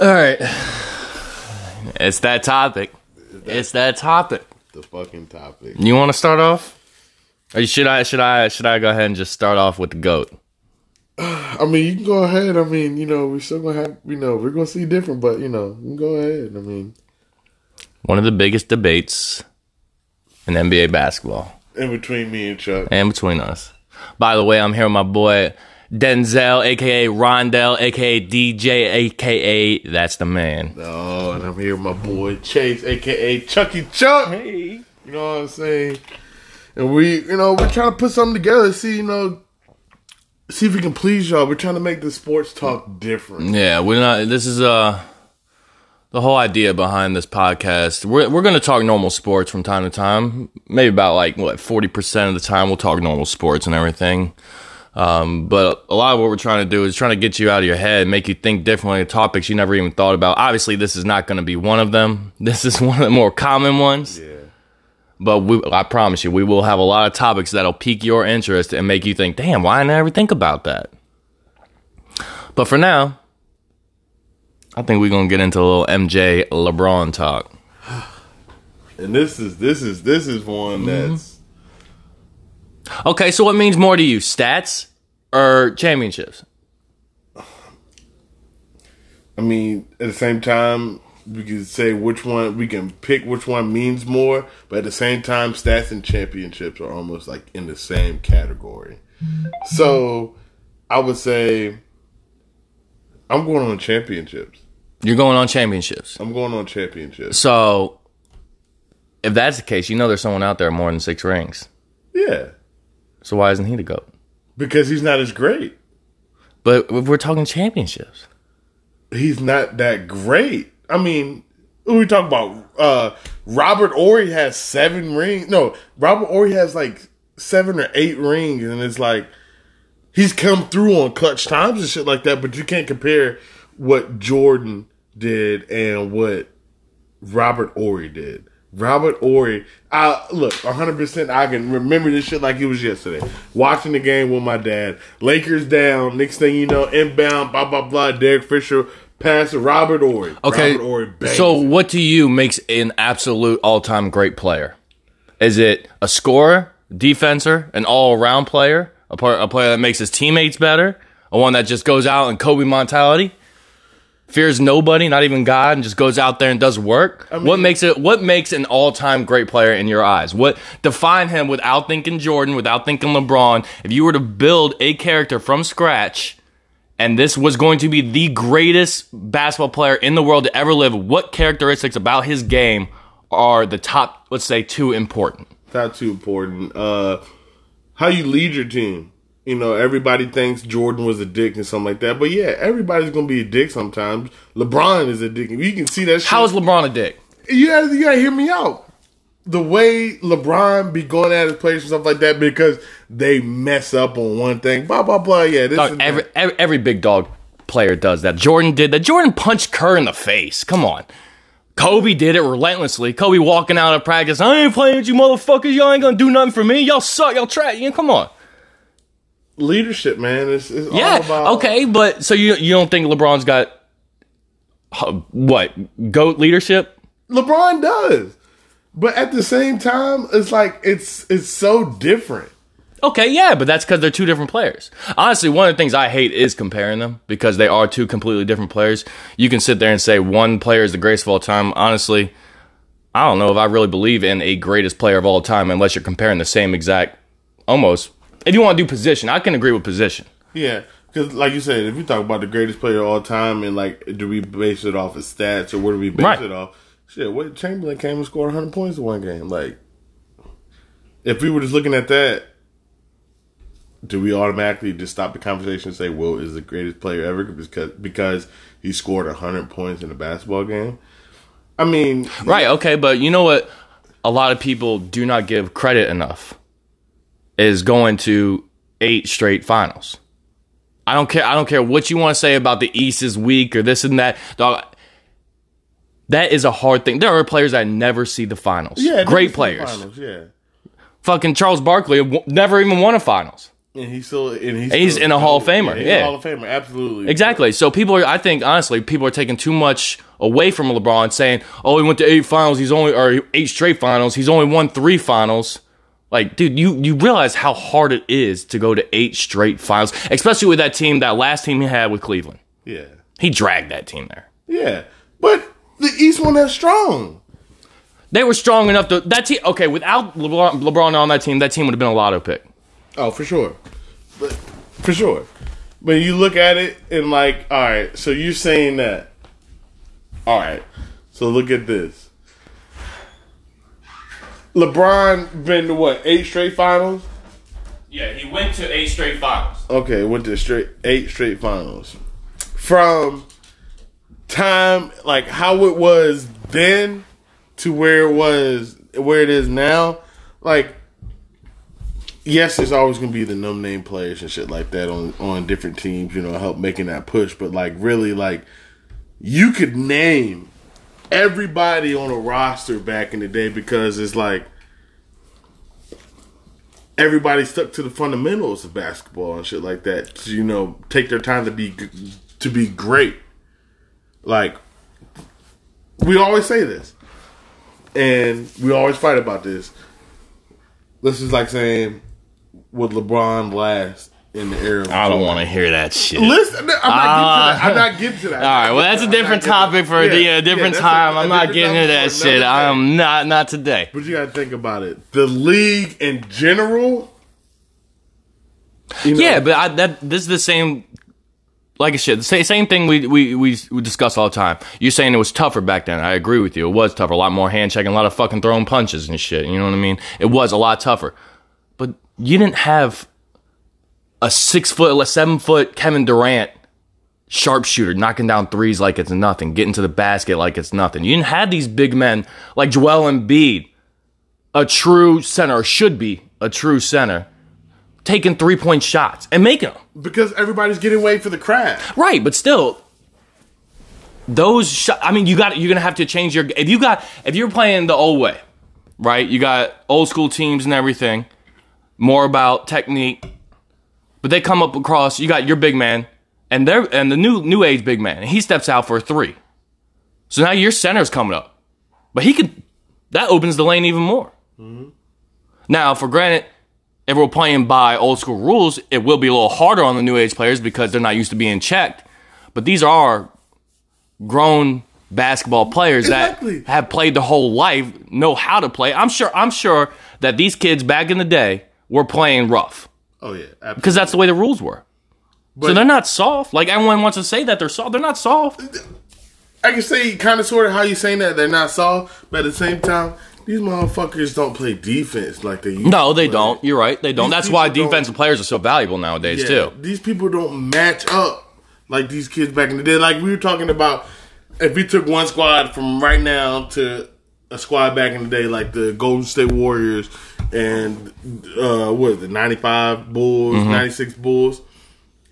All right. It's that topic. It's that topic. The fucking topic. You want to start off? Or should I? Should I? Should I go ahead and just start off with the goat? I mean, you can go ahead. I mean, you know, we're still gonna have, you know, we're gonna see different, but you know, you can go ahead. I mean, One of the biggest debates in NBA basketball in between me and Chuck. and between us. By the way, I'm here with my boy Denzel, aka Rondell, aka DJ, aka that's the man. Oh, and I'm here with my boy Chase, aka Chucky Chuck. Hey. You know what I'm saying? And we, you know, we're trying to put something together. See, you know, see if we can please y'all. We're trying to make the sports talk different. Yeah, we're not. This is uh the whole idea behind this podcast. We're we're gonna talk normal sports from time to time. Maybe about like what forty percent of the time we'll talk normal sports and everything. Um, but a lot of what we're trying to do is trying to get you out of your head, make you think differently of topics you never even thought about. Obviously, this is not going to be one of them. This is one of the more common ones. Yeah. But we, I promise you, we will have a lot of topics that'll pique your interest and make you think, damn, why didn't I ever think about that? But for now, I think we're gonna get into a little MJ LeBron talk. And this is this is this is one that's Okay, so what means more to you, stats or championships? I mean, at the same time, we can say which one we can pick which one means more, but at the same time, stats and championships are almost like in the same category. So, I would say I'm going on championships. You're going on championships. I'm going on championships. So, if that's the case, you know there's someone out there more than six rings. Yeah, So why isn't he the goat? because he's not as great. But if we're talking championships, He's not that great. I mean, who we talk about? Uh, Robert Horry has seven rings. No, Robert Horry has like seven or eight rings, and it's like he's come through on clutch times and shit like that. But you can't compare what Jordan did and what Robert Horry did. Robert Horry, I look 100%. I can remember this shit like it was yesterday. Watching the game with my dad. Lakers down. Next thing you know, inbound, blah, blah, blah. Derek Fisher pass Robert Horry. Okay. Robert Horry so, what to you makes an absolute all-time great player? Is it a scorer, defender, an all-around player, a, player, a player that makes his teammates better, a one that just goes out and Kobe mentality, fears nobody, not even God, and just goes out there and does work? what makes it? What makes an all-time great player in your eyes? What define him without thinking Jordan, without thinking LeBron? If you were to build a character from scratch and this was going to be the greatest basketball player in the world to ever live, what characteristics about his game are the top, let's say, two important? not too important. Uh, how you lead your team. You know, everybody thinks Jordan was a dick and something like that. But yeah, everybody's gonna be a dick sometimes. LeBron is a dick. You can see that shit. How is LeBron a dick? you gotta, you gotta hear me out. The way LeBron be going at his players and stuff like that because they mess up on one thing, blah blah blah. Yeah, this Dog, is every, every every big dog player does that. Jordan did that. Jordan punched Kerr in the face. Come on. Kobe did it relentlessly. Kobe walking out of practice. I ain't playing with you motherfuckers. Y'all ain't gonna do nothing for me. Y'all suck. Y'all trash. You know, come on. Leadership, man. It's, it's all Yeah. about Okay, but so you you don't think LeBron's got what goat leadership? LeBron does, but at the same time, it's like it's it's so different. Okay, yeah, but that's because they're two different players. Honestly, one of the things I hate is comparing them because they are two completely different players. You can sit there and say one player is the greatest of all time. Honestly, I don't know if I really believe in a greatest player of all time unless you're comparing the same exact, almost. If you want to do position, I can agree with position. Yeah, because like you said, if you talk about the greatest player of all time, and like, do we base it off of stats or where do we base Right. it off? Shit, Wilt Chamberlain came and scored 100 points in one game. Like, if we were just looking at that, do we automatically just stop the conversation and say Wilt is the greatest player ever because because he scored 100 points in a basketball game? I mean, Right, okay, but you know what a lot of people do not give credit enough is going to eight straight finals. I don't care I don't care what you want to say about the East is weak or this and that. Dog that is a hard thing. There are players that never see the finals. yeah, great this is the players. finals, yeah. Fucking Charles Barkley never even won a finals. and he's still and he's, he's still- in a Hall of Famer, he's yeah. a Hall of Famer, absolutely. Exactly. So people are, I think, honestly, people are taking too much away from LeBron, saying, "Oh, he went to eight finals. He's only or eight straight finals. He's only won three finals." Like, dude, you you realize how hard it is to go to eight straight finals, especially with that team, that last team he had with Cleveland. Yeah, He dragged that team there. yeah, but the East one that strong. They were strong enough to that team. Okay, without LeBron, LeBron on that team, that team would have been a lotto pick. Oh, for sure, but for sure. But you look at it and like, all right, so you're saying that. All right, so look at this. LeBron been to what eight straight finals? Yeah, he went to eight straight finals. Okay, went to straight eight straight finals. From time like how it was then to where it was where it is now, like yes, there's always gonna be the numb name players and shit like that on on different teams, you know, help making that push. But like really like you could name everybody on a roster back in the day because it's like everybody stuck to the fundamentals of basketball and shit like that. To, you know, take their time to be to be great. Like we always say this, and we always fight about this. This is like saying, "Would LeBron last in the era?" Of I don't want to hear that shit. Listen, I'm not, getting to that. I'm not uh, getting to that. All right, well, that's a different topic for uh, that. a, a different yeah, time. I'm not getting topic that shit. day. I'm not not today. But you got to think about it. The league in general. You know, Yeah, but I, that this is the same. Like I said, the same, same thing we, we we we discuss all the time. You're saying it was tougher back then. I agree with you. It was tougher. A lot more hand checking, a lot of fucking throwing punches and shit. You know what I mean? It was a lot tougher. But you didn't have a six foot, a seven foot Kevin Durant sharpshooter knocking down threes like it's nothing, getting to the basket like it's nothing. You didn't have these big men like Joel Embiid, a true center, or should be a true center, taking three point shots and making them. because everybody's getting away for the crowd. Right, but still, those. Sh- I mean, you got. You're gonna have to change your. If you got. If you're playing the old way, right? You got old school teams and everything. More about technique, but they come up across. You got your big man, and they're and the new new age big man, and he steps out for a three. So now your center's coming up, but he could. That opens the lane even more. Mm-hmm. Now, for granted, if we're playing by old school rules, it will be a little harder on the new age players because they're not used to being checked. But these are grown basketball players Exactly. that have played their whole life, know how to play. I'm sure I'm sure that these kids back in the day were playing rough Oh yeah, absolutely. because that's the way the rules were. so they're not soft. Like everyone wants to say that they're soft. They're not soft. I can say kind of sort of how you saying that they're not soft, but at the same time, these motherfuckers don't play defense like they used. No, they don't. You're right. They don't. These That's why defensive players are so valuable nowadays Yeah, too. These people don't match up like these kids back in the day. Like we were talking about, if we took one squad from right now to a squad back in the day, like the Golden State Warriors and uh, what is it, ninety five Bulls, Mm-hmm. six Bulls,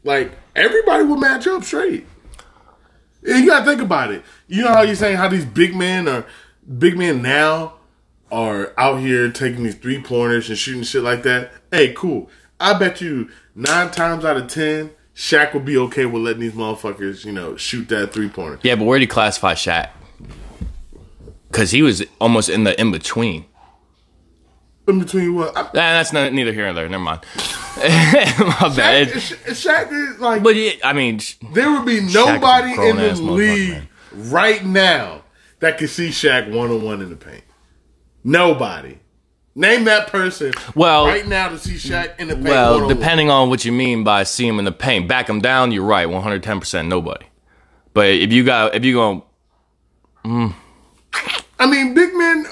like everybody would match up straight. And you gotta think about it. You know how you're saying how these big men are big men now are out here taking these three pointers and shooting shit like that. Hey, cool. I bet you nine times out of ten, Shaq would be okay with letting these motherfuckers, you know, shoot that three pointer. Yeah, but where do you classify Shaq? Because he was almost in the in between. In between what? I, Nah, that's not, neither here nor there. Never mind. My bad. It- Shaq, Shaq is like but yeah, I mean, there would be nobody in the league right now that could see Shaq one on one in the paint. Nobody. Name that person Well- right now to see Shaq in the paint. well, depending on what you mean by see him in the paint, back him down. You're right, 110 percent nobody. But if you got, if you go, mm. I mean, big men.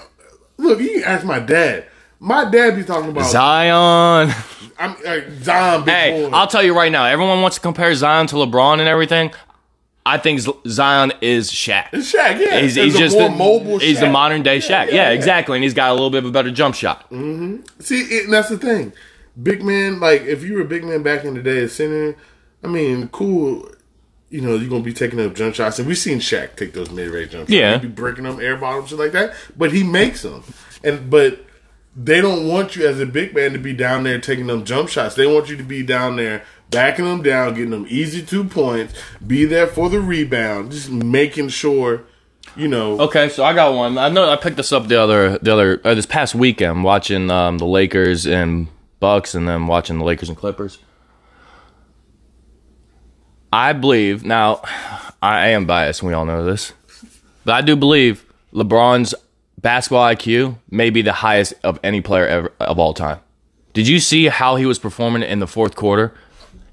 Look, you can ask my dad. My dad be talking about Zion. I'm uh, Zion. Big hey, boy. I'll tell you right now. Everyone wants to compare Zion to LeBron and everything. I think Zion is Shaq. It's Shaq. Yeah, He's, he's a just more the, mobile. He's Shaq. the modern day Shaq. Yeah, exactly. And he's got a little bit of a better jump shot. See, it, and that's the thing. Big man, like if you were a big man back in the day at center, I mean, cool. You know, you're gonna be taking up jump shots, and we've seen Shaq take those mid range jump shots. Yeah. he be breaking them air bottoms shit like that, but he makes them. And but they don't want you as a big man to be down there taking them jump shots. They want you to be down there backing them down, getting them easy two points, be there for the rebound, just making sure, you know. Okay, so I got one. I know I picked this up the other the other uh, this past weekend watching um, the Lakers and Bucks, and then watching the Lakers and Clippers. I believe now, I am biased, we all know this, but I do believe LeBron's basketball IQ may be the highest of any player ever of all time. Did you see how he was performing in the fourth quarter?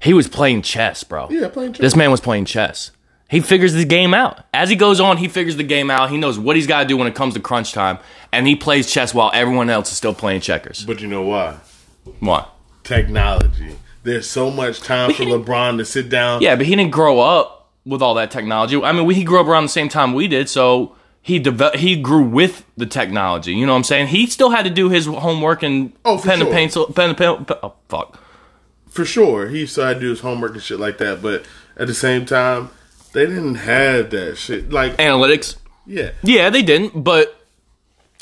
He was playing chess, bro. Yeah, playing chess. This man was playing chess. He figures the game out. As he goes on, he figures the game out. He knows what he's got to do when it comes to crunch time, and he plays chess while everyone else is still playing checkers. But you know why? Why? Technology. There's so much time for LeBron to sit down. Yeah, but he didn't grow up with all that technology. I mean, we, he grew up around the same time we did, so he deve- he grew with the technology. You know what I'm saying? He still had to do his homework and Oh, pen sure. and pencil, pen and pen. Oh, fuck. For sure. He still had to do his homework and shit like that. But at the same time, they didn't have that shit. Like, Analytics. yeah. Yeah, they didn't, but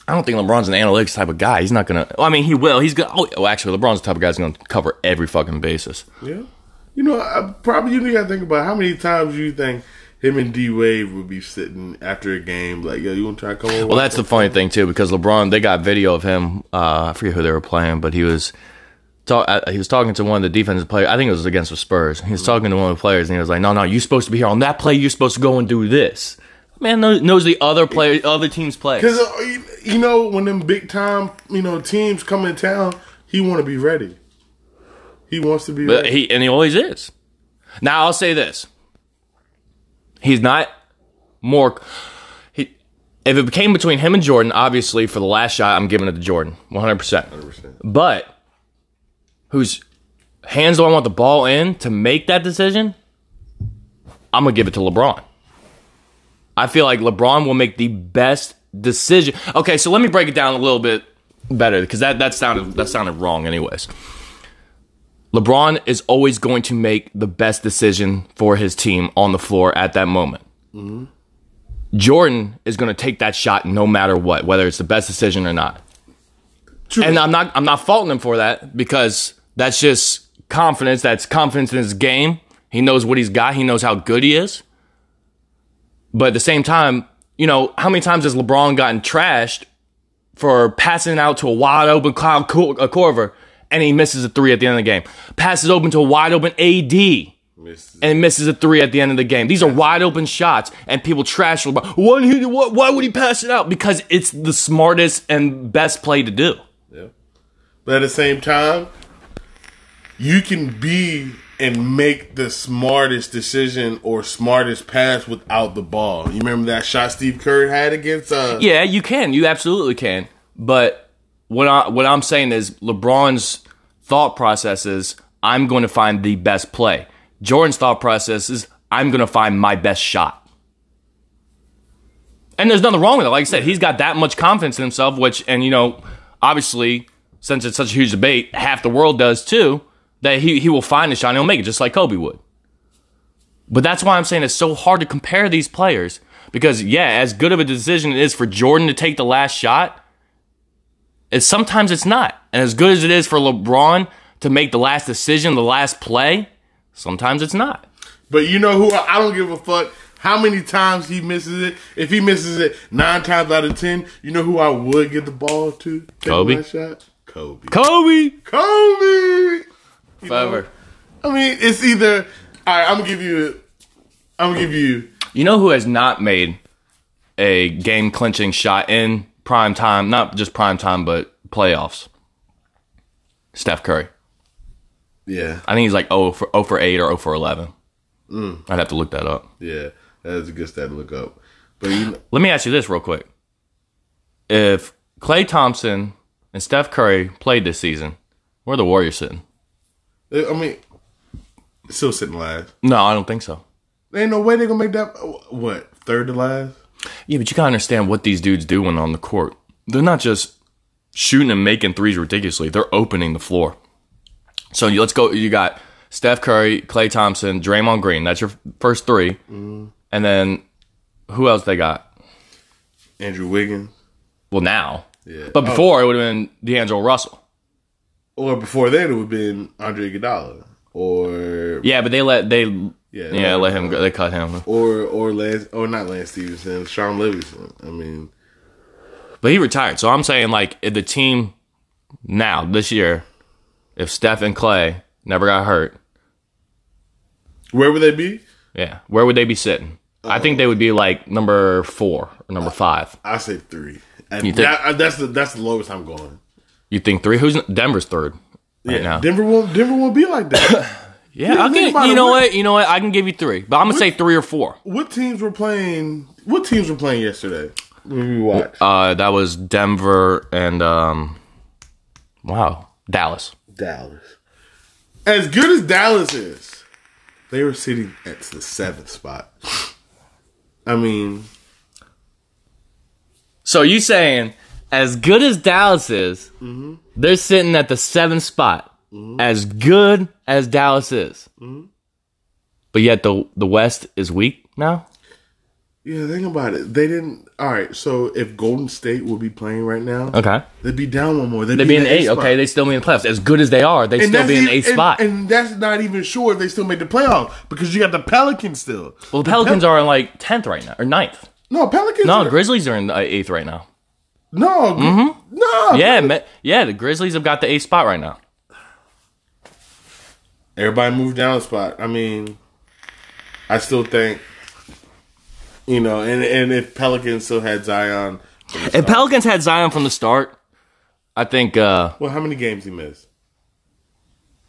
I don't think LeBron's an analytics type of guy. He's not gonna. I mean, he will. He's gonna. Oh, well, actually, LeBron's the type of guy who's gonna cover every fucking basis. Yeah. You know, I, probably you got to think about how many times you think him and D Wade would be sitting after a game like, yo, you want to try to come over? Well, that's the funny thing too, because LeBron, they got video of him. Uh, I forget who they were playing, but he was. Talk, uh, he was talking to one of the defensive players. I think it was against the Spurs. He was talking to one of the players, and he was like, "No, no, you're supposed to be here on that play. You're supposed to go and do this." Man knows, knows the other player, other teams' play. Because, uh, you, you know, when them big time, you know, teams come in town, he want to be ready. He wants to be But ready. he and he always is. Now I'll say this: he's not more. He, if it became between him and Jordan, obviously for the last shot, I'm giving it to Jordan, 100. percent But whose hands do I want the ball in to make that decision? I'm gonna give it to LeBron. I feel like LeBron will make the best decision. Okay, so let me break it down a little bit better because that that sounded that sounded wrong, anyways. LeBron is always going to make the best decision for his team on the floor at that moment. Jordan is going to take that shot no matter what, whether it's the best decision or not. True. And I'm not I'm not faulting him for that because that's just confidence. That's confidence in his game. He knows what he's got. He knows how good he is. But at the same time, you know, how many times has LeBron gotten trashed for passing out to a wide open Kyle uh, Korver and he misses a three at the end of the game? Passes open to a wide open AD Missed- and misses a three at the end of the game. These are wide open shots, and people trash LeBron. Why, he, why, why would he pass it out? Because it's the smartest and best play to do. Yeah. But at the same time, you can be and make the smartest decision or smartest pass without the ball. You remember that shot Steve Kerr had against uh Yeah, you can. You absolutely can. But what I what I'm saying is LeBron's thought process is I'm going to find the best play. Jordan's thought process is I'm going to find my best shot. And there's nothing wrong with it. Like I said, he's got that much confidence in himself, which and you know, obviously, since it's such a huge debate, half the world does too, that he, he will find a shot and he'll make it just like Kobe would. But that's why I'm saying it's so hard to compare these players. Because yeah, as good of a decision it is for Jordan to take the last shot, it's sometimes it's not. And as good as it is for LeBron to make the last decision, the last play, sometimes it's not. But you know who I, I don't give a fuck how many times he misses it. If he misses it nine times out of ten, you know who I would give the ball to? Take Kobe? my shot? Kobe. Kobe Kobe. You know, forever. I mean, it's either all right. I'm gonna give you. I'm gonna give you. You know who has not made a game clinching shot in prime time, not just prime time, but playoffs? Steph Curry. Yeah, I think he's like 0 for 0 for 8 or 0 for 11. Mm. I'd have to look that up. yeah. That's a good stat to look up. But you, Let me ask you this real quick. If Klay Thompson and Steph Curry played this season, where are the Warriors sitting? I mean, still sitting last. No, I don't think so. There ain't no way they're gonna make that. What third to last? Yeah, but you gotta understand what these dudes do when on the court. They're not just shooting and making threes ridiculously. They're opening the floor. So you, let's go. You got Steph Curry, Klay Thompson, Draymond Green. That's your first 3 mm-hmm. and then who else they got? Andrew Wiggins. Well, now Yeah. But oh. before it would have been D'Angelo Russell. or before then, it would have been Andre Iguodala or Yeah, but they let they Yeah, yeah, let him go. They cut him. or or Lance or not Lance Stephenson, Shaun Livingston. I mean, But he retired. So I'm saying like if the team now this year, if Steph and Clay never got hurt, where would they be? yeah, where would they be sitting? I think they would be like number four or number five. I say three. And You think- that, that's the that's the lowest I'm going. You think three? Who's Denver's third right Yeah, now? Denver won't Denver won't be like that. Yeah, I'll get, you know what- what? You know what? I can give you three, but I'm gonna say three or four. what teams were playing? What teams were playing yesterday? We watched Uh, that was Denver and um, wow, Dallas. Dallas. As good as Dallas is, they were sitting at the seventh spot. I mean, So you saying as good as Dallas is, they're sitting at the seventh spot. As good as Dallas is, but yet the the West is weak now. Yeah, think about it. They didn't. All right, so if Golden State would be playing right now, Okay, they'd be down one more. They'd, they'd be in the eight. spot. Okay, they still be in the playoffs. As good as they are, they still be in the and- spot. and that's not even sure if they still make the playoffs because you got the Pelicans still. well, the Pelicans are in like tenth right now or ninth. No, Pelicans. No, are, Grizzlies are in the eighth right now. no, Mhm. no. Yeah, yeah, the Grizzlies have got the eighth spot right now. Everybody moved down a spot. I mean, I still think, you know, and and if Pelicans still had Zion, If Pelicans had Zion from the start, I think uh, well, how many games he missed?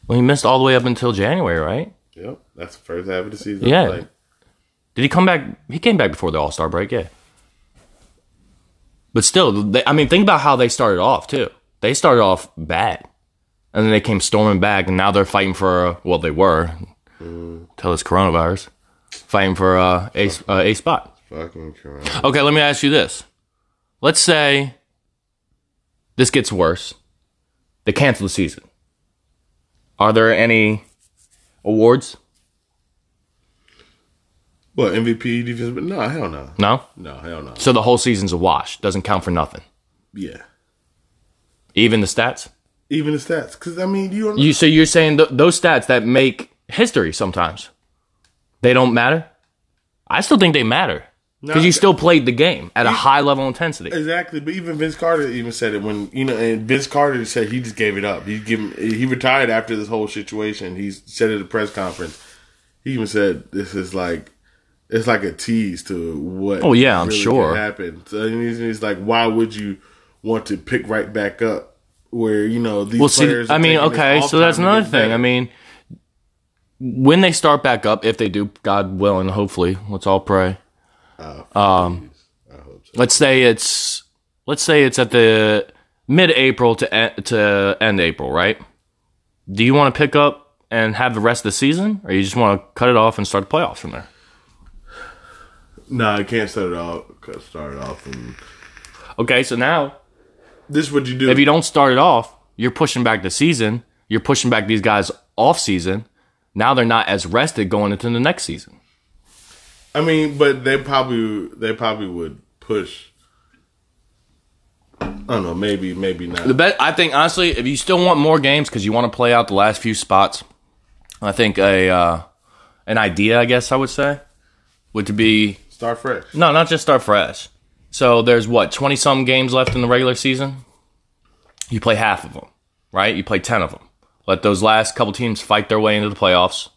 well, he missed all the way up until January, right? Yep, that's the first half of the season. Yeah. Like, Did he come back? He came back before the All Star break, yeah. But still, they, I mean, think about how they started off too. They started off bad, and then they came storming back, and now they're fighting for well, they were till this coronavirus, fighting for uh, a uh, a spot. fucking correct. Okay, let me ask you this. Let's say this gets worse. They cancel the season. Are there any awards? What MVP defense? But no, hell no, No. no, hell no. So the whole season's a wash. Doesn't count for nothing. Yeah, Even the stats. even the stats. Because I mean, you. You so you're saying th- those stats that make history sometimes they don't matter? I still think they matter because No, you still played the game at a high level intensity. Exactly, but even Vince Carter even said it when you know, and Vince Carter said he just gave it up. He give he retired after this whole situation. He said at a press conference, he even said this is like it's like a tease to what. Oh, yeah, I'm really sure. can happen. So he's, he's like, why would you want to pick right back up where you know these Well, see, players? I mean, okay, so that's another thing. better? I mean, when they start back up, if they do, God willing, hopefully, let's all pray. Um, let's say it's let's say it's at the mid April to en- to end April, right? Do you want to pick up and have the rest of the season, or you just want to cut it off and start the playoffs from there? no, I can't start it off. Start it off, and Okay, so now this is what you do. if you don't start it off, you're pushing back the season. You're pushing back these guys off season. Now they're not as rested going into the next season. I mean, but they probably they probably would push. I don't know. Maybe maybe not. The best, I think honestly, if you still want more games because you want to play out the last few spots, I think a uh, an idea, I guess I would say, would to be Start fresh. no, not just start fresh. So there's what twenty some games left in the regular season. You play half of them, right? You play ten of them. Let those last couple teams fight their way into the playoffs,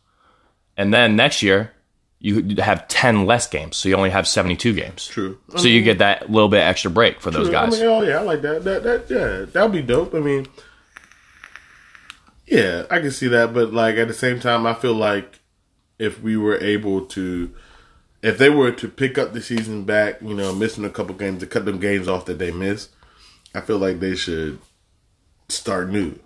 and then next year you have ten less games, so you only have seventy two games. True. So you get that little bit extra break for those I guys. mean, oh yeah, I like that. That that yeah, that would be dope. I mean, yeah, I can see that. But like at the same time, I feel like if we were able to, if they were to pick up the season back, you know, missing a couple games to cut them games off that they missed, I feel like they should start new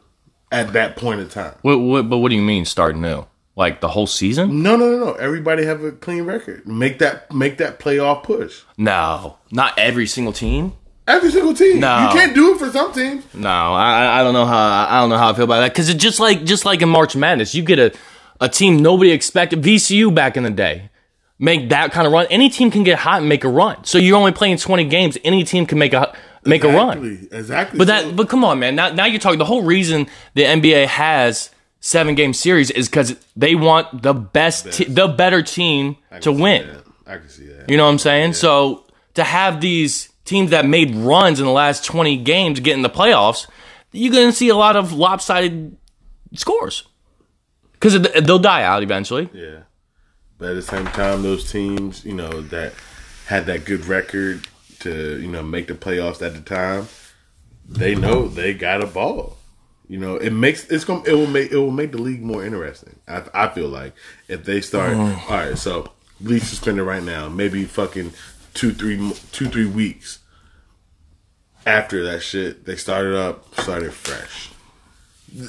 at that point in time. What, what, but what do you mean start new? Like the whole season? No, no, no, no. Everybody have a clean record. Make that make that playoff push. No, not every single team. Every single team. No. You can't do it for some teams. No, I I- don't know how I don't know how I feel about that because it's just like just like in March Madness, you get a a team nobody expected. VCU back in the day make that kind of run. Any team can get hot and make a run. So you're only playing 20 games. Any team can make a make a run. Exactly. Exactly. But that, but come on, man. Now, now you're talking. The whole reason the NBA has seven game series is because they want the best, te- the better team to win. that. I can see that. You know what I'm saying? So to have these teams that made runs in the last 20 games get in the playoffs, you're going to see a lot of lopsided scores because they'll die out eventually. Yeah. But at the same time, those teams, you know, that had that good record to, you know, make the playoffs at the time, they know they got a ball. You know, it makes it's to it will make it will make the league more interesting. I, I feel like if they start, all right, so league suspended right now, maybe fucking two three two three weeks after that shit, they started up, started fresh.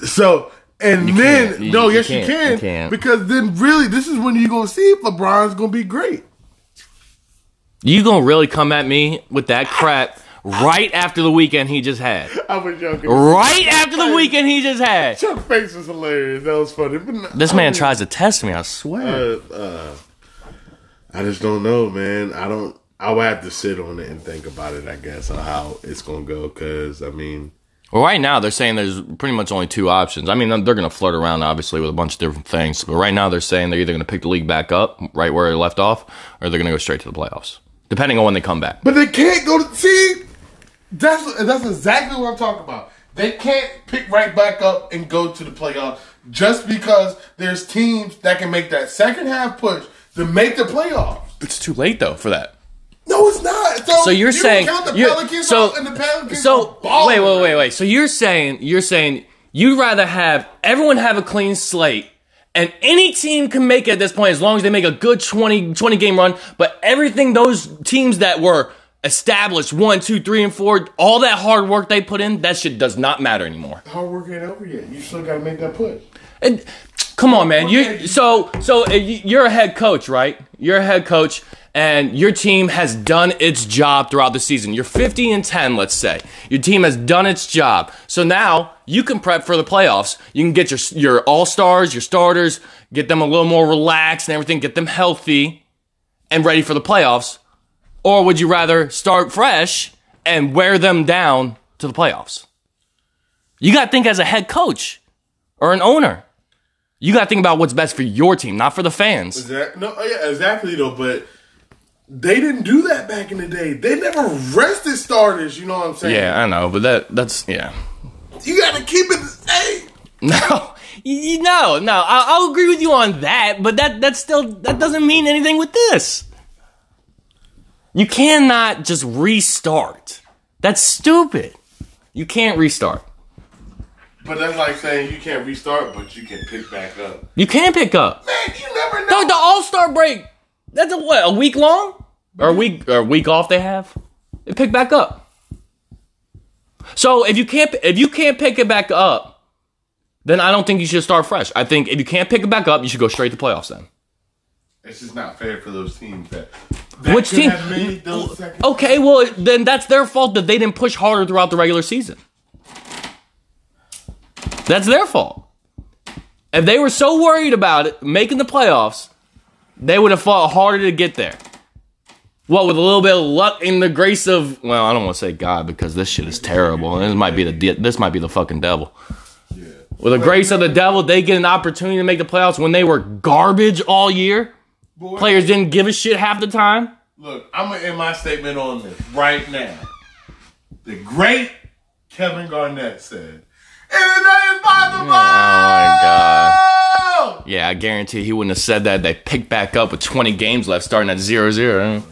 So and then. You- no, you yes you can, You because then really this is when you're gonna see if LeBron's gonna be great. You going to really come at me with that crap right after the weekend he just had? I was joking. Right after the weekend he just had. Chuck face was hilarious. That was funny. This man tries to test me, I swear. Uh, uh, I just don't know, man. I don't. I would have to sit on it and think about it. I guess on how it's gonna go. Because I mean, Well, right now they're saying there's pretty much only two options. I mean, they're going to flirt around obviously with a bunch of different things, but right now they're saying they're either going to pick the league back up right where it left off, or they're going to go straight to the playoffs, depending on when they come back. but they can't go to see. That's that's exactly what I'm talking about. They can't pick right back up and go to the playoffs just because there's teams that can make that second half push to make the playoffs. It's too late though for that. No, it's not. So, So you're you saying count the Pelicans so and the Pelicans so wait wait wait wait. So you're saying you're saying you'd rather have everyone have a clean slate. And any team can make it at this point as long as they make a good 20, 20 game run. But everything those teams that were established one, two, three, and four, all that hard work they put in, that shit does not matter anymore. Hard work ain't over yet. You still got to make that push. And come on, man. You so so uh, you- you're a head coach, right? You're a head coach, and your team has done its job throughout the season. You're 50 and 10, let's say. Your team has done its job. So now you can prep for the playoffs. You can get your your all stars, your starters, get them a little more relaxed and everything, get them healthy and ready for the playoffs. Or would you rather start fresh and wear them down to the playoffs? You got to think as a head coach or an owner. You got to think about what's best for your team, not for the fans. Exact, no, oh, yeah, exactly though. But they didn't do that back in the day. They never rested starters. You know what I'm saying? Yeah, I know, but that that's yeah. You got to keep it. Hey, No, you, you- no, no. I, I'll agree with you on that, but that that still that doesn't mean anything with this. You cannot just restart. That's stupid. You can't restart. But that's like saying you can't restart, but you can pick back up. You can pick up. Man, you never know. No, the All Star break. That's a what? A week long or a week or a week off? They have. They pick back up. So if you can't if you can't pick it back up, then I don't think you should start fresh. I think if you can't pick it back up, you should go straight to playoffs. Then It's just not fair for those teams that. that which team? have made those Okay, well then that's their fault that they didn't push harder throughout the regular season. That's their fault. If they were so worried about it making the playoffs, they would have fought harder to get there. What with a little bit of luck and the grace of well, I don't want to say God because this shit is terrible. And this might be the this might be the fucking devil. Yeah. With the grace of the devil, they get an opportunity to make the playoffs when they were garbage all year. Boy, Players didn't give a shit half the time. Look, I'm gonna end my statement on this right now. The great Kevin Garnett said, Oh my god. Yeah, I guarantee he wouldn't have said that. They picked back up with 20 games left, starting at 0 0.